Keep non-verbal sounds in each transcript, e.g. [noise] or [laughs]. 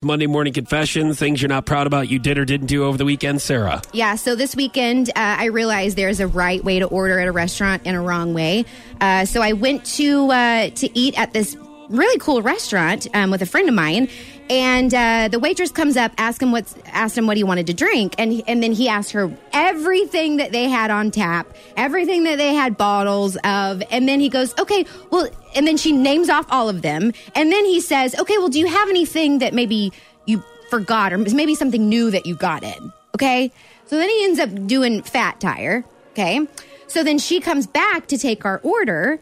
Monday morning confession, things you're not proud about you did or didn't do over the weekend, Sarah. Yeah, so this weekend, uh, I realized there's a right way to order at a restaurant and a wrong way. Uh, so I went to uh, to eat at this really cool restaurant um, with a friend of mine, and uh, the waitress comes up, asked him what's asked him what he wanted to drink, and and then he asked her everything that they had on tap, everything that they had bottles of, and then he goes, okay, well, and then she names off all of them, and then he says, okay, well, do you have anything that maybe you forgot, or maybe something new that you got in? Okay, so then he ends up doing fat tire. Okay, so then she comes back to take our order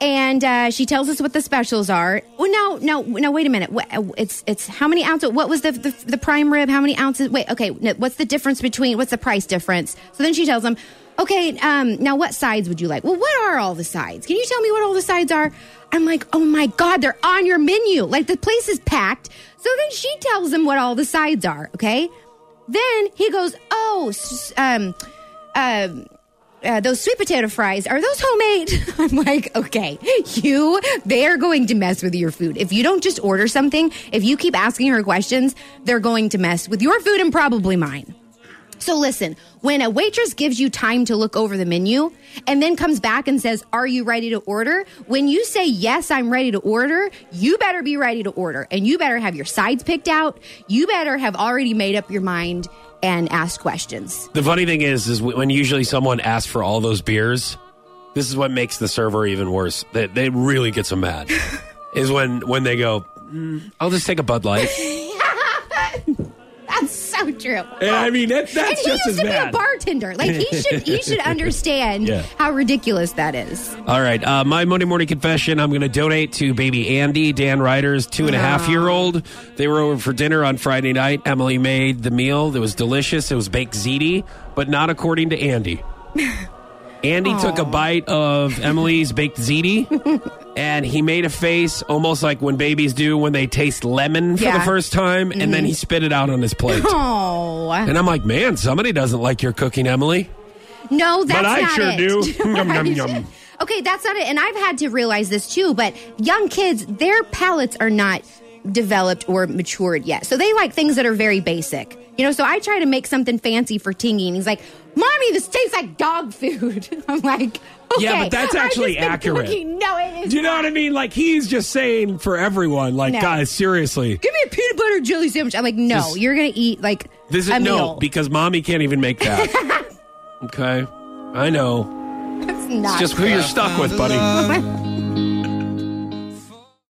and uh, she tells us what the specials are. Well, no, no, no. Wait a minute. It's it's how many ounces? What was the, the the prime rib? How many ounces? Wait, okay. No, what's the difference between? What's the price difference? So then she tells them, okay. Um, now what sides would you like? Well, what are all the sides? Can you tell me what all the sides are? I'm like, oh my god, they're on your menu. Like the place is packed. So then she tells him what all the sides are. Okay. Then he goes, oh, um, um uh, Uh, those sweet potato fries are those homemade? [laughs] I'm like okay you they are going to mess with your food. If you don't just order something if you keep asking her questions they're going to mess with your food and probably mine so listen when a waitress gives you time to look over the menu and then comes back and says are you ready to order when you say yes i'm ready to order you better be ready to order and you better have your sides picked out you better have already made up your mind and asked questions The funny thing is, is when usually someone asks for all those beers, this is what makes the server even worse. They, they really get so mad. [laughs] is when when they go, "Mm, I'll just take a Bud Light. [laughs] True. And I mean, that, And that's he just used as to be a bartender. Like he should he [laughs] should understand Yeah. how ridiculous that is. All right, uh, my Monday morning confession. I'm going to donate to baby Andy, Dan Ryder's two and a half year old. They were over for dinner on Friday night. Emily made the meal. It was delicious. It was baked ziti, but not according to Andy. [laughs] Andy took a bite of Emily's baked ziti, [laughs] and he made a face almost like when babies do when they taste lemon for the first time, and then mm-hmm. he spit it out on his plate. Oh And I'm like, man, somebody doesn't like your cooking, Emily. no, that's not it. But I not sure it. do. [laughs] [laughs] Yum, yum, Right? yum. [laughs] Okay, that's not it. And I've had to realize this too. But young kids, their palates are not developed or matured yet, so they like things that are very basic. You know, so I try to make something fancy for Tingy, and he's like, "Mommy, this tastes like dog food." [laughs] I'm like, okay, Yeah, but that's actually accurate. No, it is. Do you know not. what I mean? Like he's just saying for everyone, like No. guys, seriously, give me a peanut butter jelly sandwich. I'm like, no, you're gonna eat like this is no meal. because mommy can't even make that. [laughs] okay, I know. It's not It's just who you're stuck with, buddy. true. [laughs]